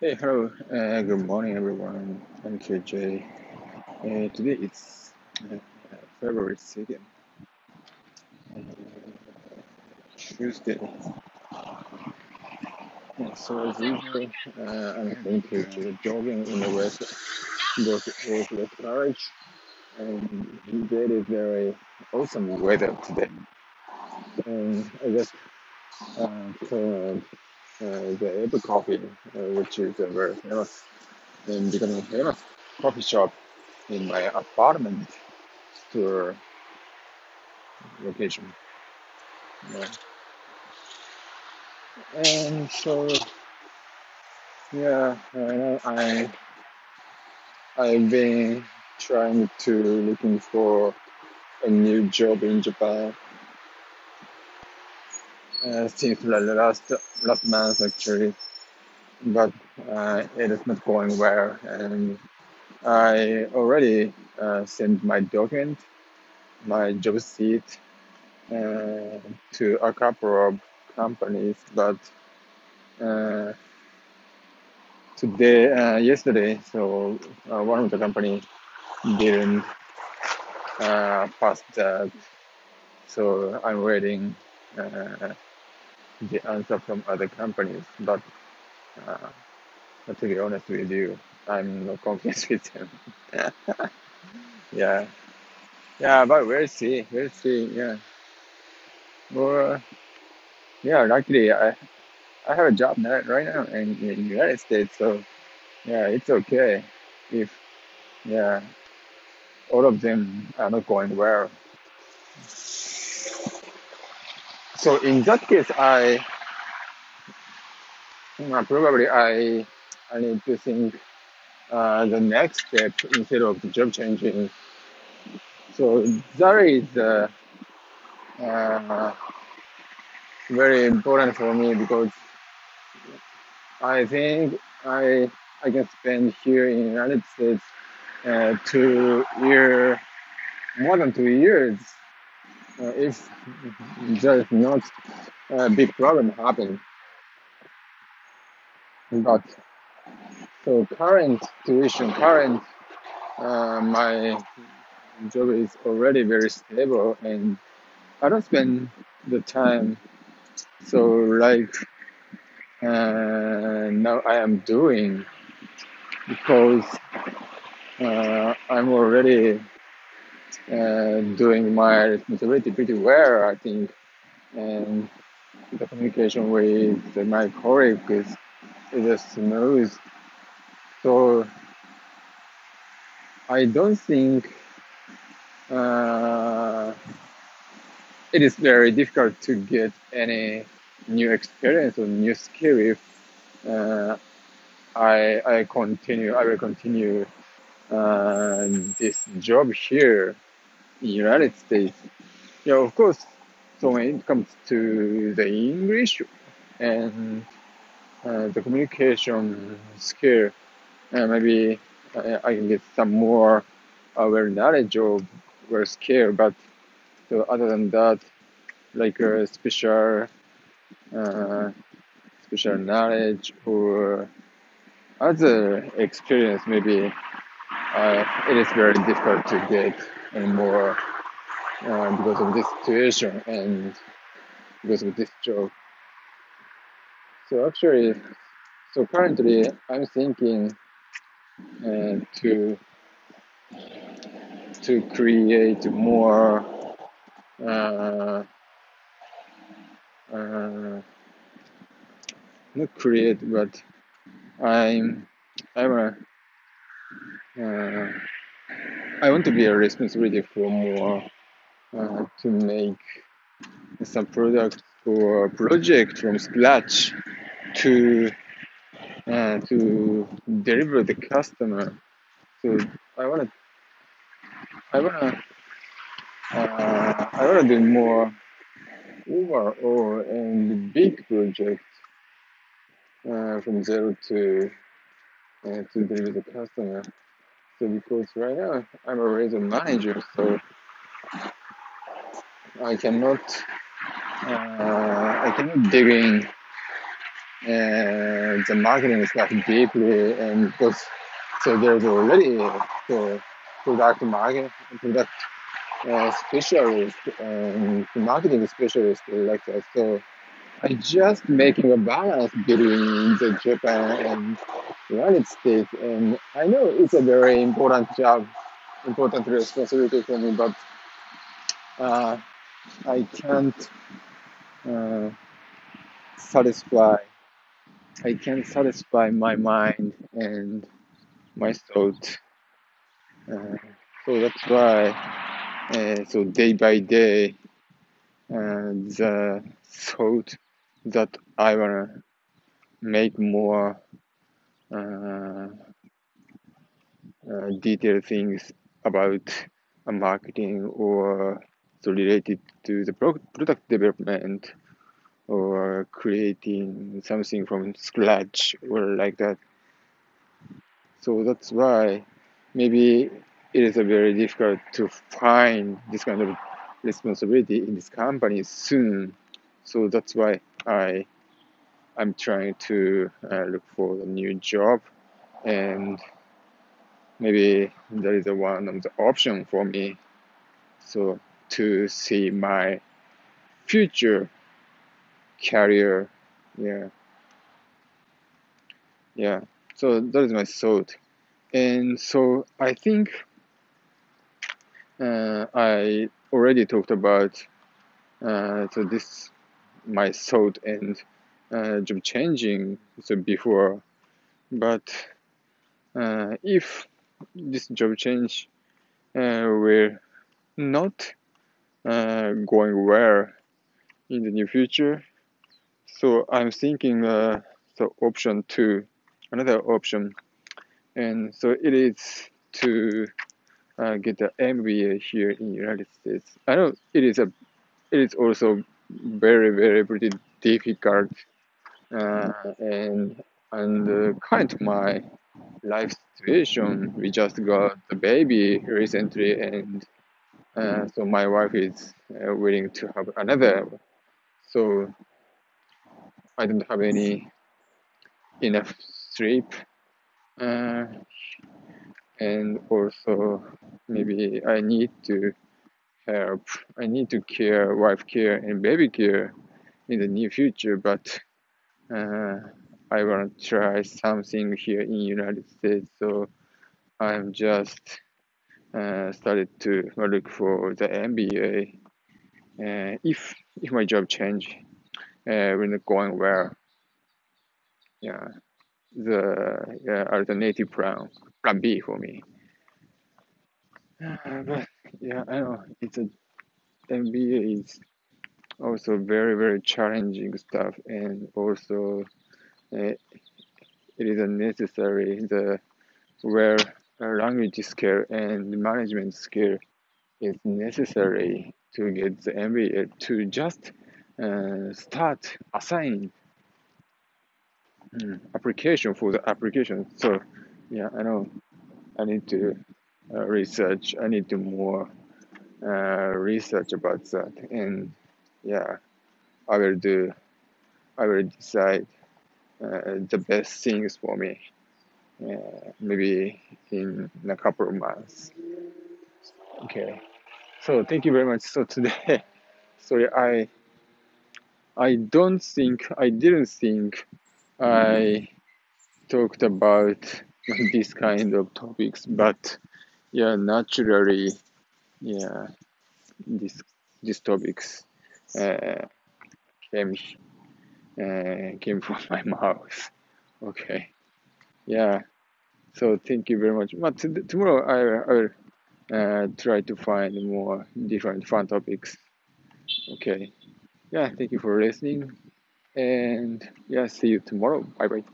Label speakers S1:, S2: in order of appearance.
S1: Hey, hello. Uh, good morning, everyone. I'm KJ. Uh, today it's uh, February 2nd, uh, Tuesday. Uh, so, as usual, uh, I'm going to jogging in the west, north, northwest College. And today is very awesome weather today. And I just uh, the Apple Coffee, uh, which is a very famous and becoming famous coffee shop in my apartment store location. Yeah. And so, yeah, uh, I I've been trying to looking for a new job in Japan uh, since the last last month actually, but uh, it is not going well. And I already uh, sent my document, my job seat, uh, to a couple of companies, but today, yesterday, so uh, one of the company didn't pass that, so I'm waiting uh, the answer from other companies. But uh, to be honest with you, I'm not convinced with them. yeah, yeah, but we'll see, we'll see. Yeah, well, yeah, luckily I I have a job now, right now in the United States, so yeah, it's okay if yeah all of them are not going well. So in that case, I uh, probably I I need to think uh, the next step instead of the job changing. So that is uh, uh, very important for me because I think I I can spend here in United States uh, two year more than two years uh, if there's not a big problem happening. But so current tuition, current uh, my job is already very stable and I don't spend the time so like uh, now I am doing because uh, I'm already doing my responsibility pretty well I think. And the communication with my colleagues is, is smooth. So I don't think uh, it is very difficult to get any new experience or new skill if uh, I I continue I will continue uh, this job here in United States. Yeah, of course. So when it comes to the English and uh, the communication skill, uh, maybe I, I can get some more aware knowledge or skill. But so other than that, like a special uh, special knowledge or other experience, maybe uh, it is very difficult to get anymore uh, because of this situation and because of this job. So actually, so currently I'm thinking uh, to to create more uh, uh, not create, but I'm I wanna uh, I want to be a responsibility for more uh, to make some product or project from scratch to uh, to deliver the customer. So I wanna I wanna uh, I wanna do more overall and big project uh, from zero to uh, to deliver the customer. Because right now I'm already a manager, so I cannot uh, I cannot dig in uh, the marketing stuff deeply and because so there's already the product market product uh, specialist and marketing specialist like that. So I just making a balance between the Japan and United States, and I know it's a very important job, important responsibility for me, but uh, I can't uh, satisfy. I can't satisfy my mind and my thought. Uh, so that's why. Uh, so day by day, uh, the thought that I wanna make more uh, uh, detailed things about marketing or so related to the product development or creating something from scratch or like that. So that's why maybe it is very difficult to find this kind of responsibility in this company soon. So that's why I I'm trying to uh, look for a new job and maybe that is one of the option for me. So to see my future career yeah. Yeah so that is my thought. And so i think uh, i already talked about uh, so this my thought and uh, job changing so before but uh, if this job change uh, will not uh, going well in the near future so i'm thinking uh, so option two another option and so it is to uh, get the MBA here in United States. I know it is a it is also very very pretty difficult uh, and and uh, kind of my life situation. We just got a baby recently and uh, so my wife is uh, willing to have another. So i don't have any enough sleep uh, and also maybe i need to help i need to care wife care and baby care in the near future but uh, I want to try something here in United States. So I'm just uh, started to look for the MBA. Uh, if if my job change, uh, when going well, yeah, the alternative plan plan B for me. But yeah, I know it's a MBA is also very very challenging stuff and also uh, it is a necessary the where language skill and management skill is necessary to get the MBA to just uh, start assign um, application for the application. So yeah, I know I need to research. I need to more uh, research about that and yeah, I will do. I will decide uh, the best things for me. Uh, maybe in a couple of months. Okay. So thank you very much. So today, sorry, I I don't think I didn't think I talked about this kind of topics, but yeah, naturally, yeah, this these topics uh, came uh, came from my mouth. Okay, yeah. So thank you very much. But tomorrow I will uh, try to find more different fun topics. Okay. Yeah. Thank you for listening, and yeah. See you tomorrow. Bye bye.